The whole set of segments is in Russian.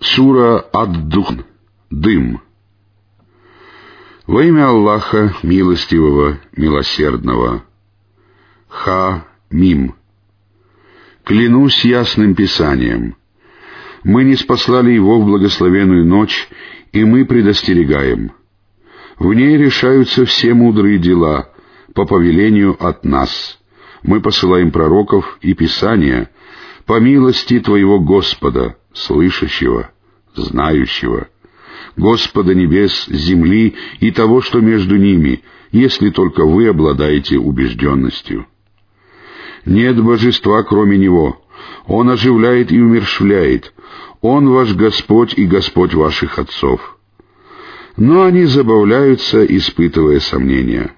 Сура Ад-Духн. Дым. Во имя Аллаха, милостивого, милосердного. Ха-Мим. Клянусь ясным писанием. Мы не спаслали его в благословенную ночь, и мы предостерегаем. В ней решаются все мудрые дела по повелению от нас. Мы посылаем пророков и писания по милости Твоего Господа, слышащего, знающего, Господа небес, земли и того, что между ними, если только вы обладаете убежденностью. Нет божества, кроме Него. Он оживляет и умершвляет. Он ваш Господь и Господь ваших отцов. Но они забавляются, испытывая сомнения.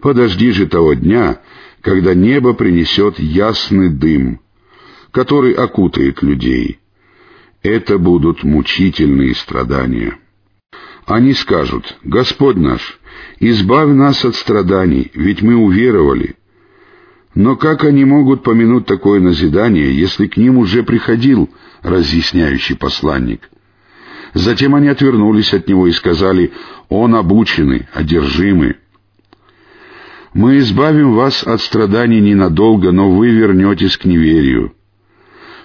Подожди же того дня, когда небо принесет ясный дым, который окутает людей — это будут мучительные страдания. Они скажут, «Господь наш, избавь нас от страданий, ведь мы уверовали». Но как они могут помянуть такое назидание, если к ним уже приходил разъясняющий посланник? Затем они отвернулись от него и сказали, «Он обученный, одержимый». Мы избавим вас от страданий ненадолго, но вы вернетесь к неверию.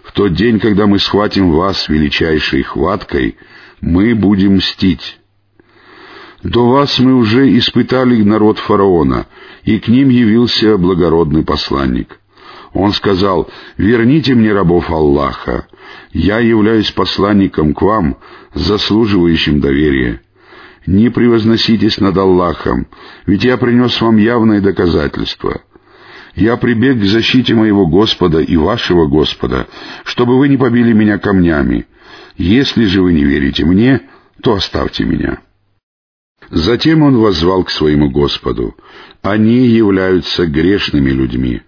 В тот день, когда мы схватим вас величайшей хваткой, мы будем мстить. До вас мы уже испытали народ фараона, и к ним явился благородный посланник. Он сказал, «Верните мне рабов Аллаха. Я являюсь посланником к вам, заслуживающим доверия. Не превозноситесь над Аллахом, ведь я принес вам явное доказательство. Я прибег к защите моего Господа и вашего Господа, чтобы вы не побили меня камнями. Если же вы не верите мне, то оставьте меня». Затем он воззвал к своему Господу. Они являются грешными людьми.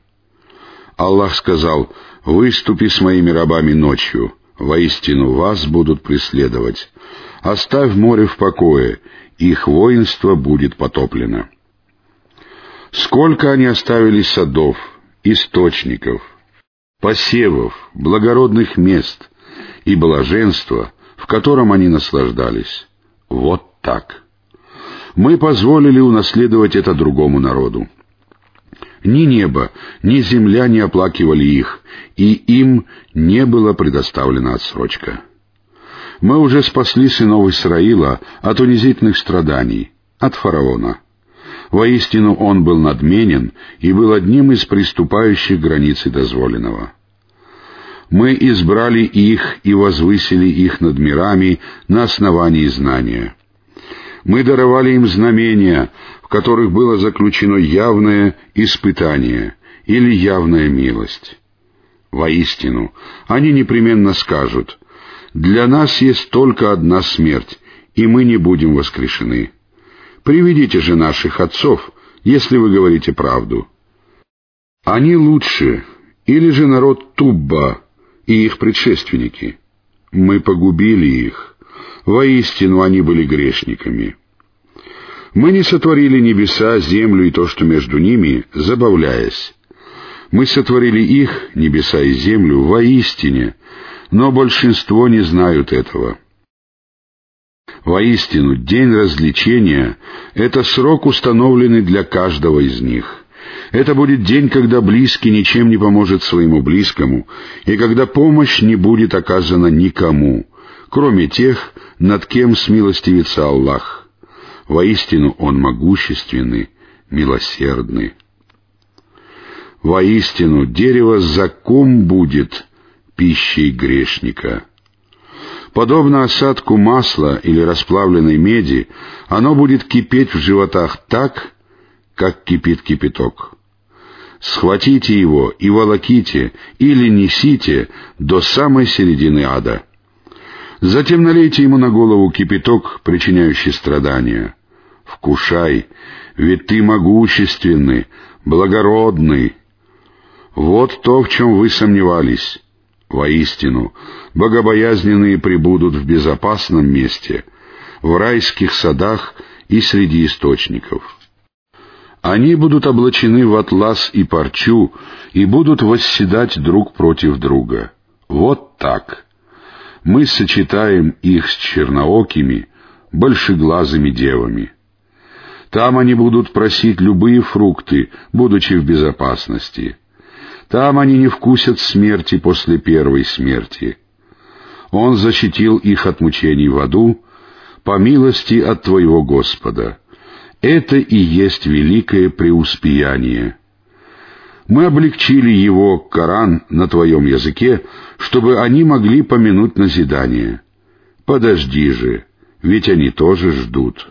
Аллах сказал, «Выступи с моими рабами ночью, воистину вас будут преследовать. Оставь море в покое, их воинство будет потоплено». Сколько они оставили садов, источников, посевов, благородных мест и блаженства, в котором они наслаждались. Вот так. Мы позволили унаследовать это другому народу. Ни небо, ни земля не оплакивали их, и им не была предоставлена отсрочка. Мы уже спасли сынов Исраила от унизительных страданий, от фараона — Воистину он был надменен и был одним из приступающих границы дозволенного. Мы избрали их и возвысили их над мирами на основании знания. Мы даровали им знамения, в которых было заключено явное испытание или явная милость. Воистину, они непременно скажут, «Для нас есть только одна смерть, и мы не будем воскрешены». Приведите же наших отцов, если вы говорите правду. Они лучше, или же народ Тубба и их предшественники. Мы погубили их. Воистину они были грешниками. Мы не сотворили небеса, землю и то, что между ними, забавляясь. Мы сотворили их, небеса и землю, воистине, но большинство не знают этого. Воистину, день развлечения — это срок, установленный для каждого из них. Это будет день, когда близкий ничем не поможет своему близкому, и когда помощь не будет оказана никому, кроме тех, над кем смилостивится Аллах. Воистину, Он могущественный, милосердный. Воистину, дерево заком будет пищей грешника — Подобно осадку масла или расплавленной меди, оно будет кипеть в животах так, как кипит кипяток. Схватите его и волоките или несите до самой середины ада. Затем налейте ему на голову кипяток, причиняющий страдания. Вкушай, ведь ты могущественный, благородный. Вот то, в чем вы сомневались. Воистину, богобоязненные прибудут в безопасном месте, в райских садах и среди источников. Они будут облачены в атлас и парчу и будут восседать друг против друга. Вот так. мы сочетаем их с черноокими, большеглазыми девами. Там они будут просить любые фрукты, будучи в безопасности. Там они не вкусят смерти после первой смерти. Он защитил их от мучений в аду, по милости от Твоего Господа. Это и есть великое преуспеяние. Мы облегчили его, Коран, на Твоем языке, чтобы они могли помянуть назидание. Подожди же, ведь они тоже ждут».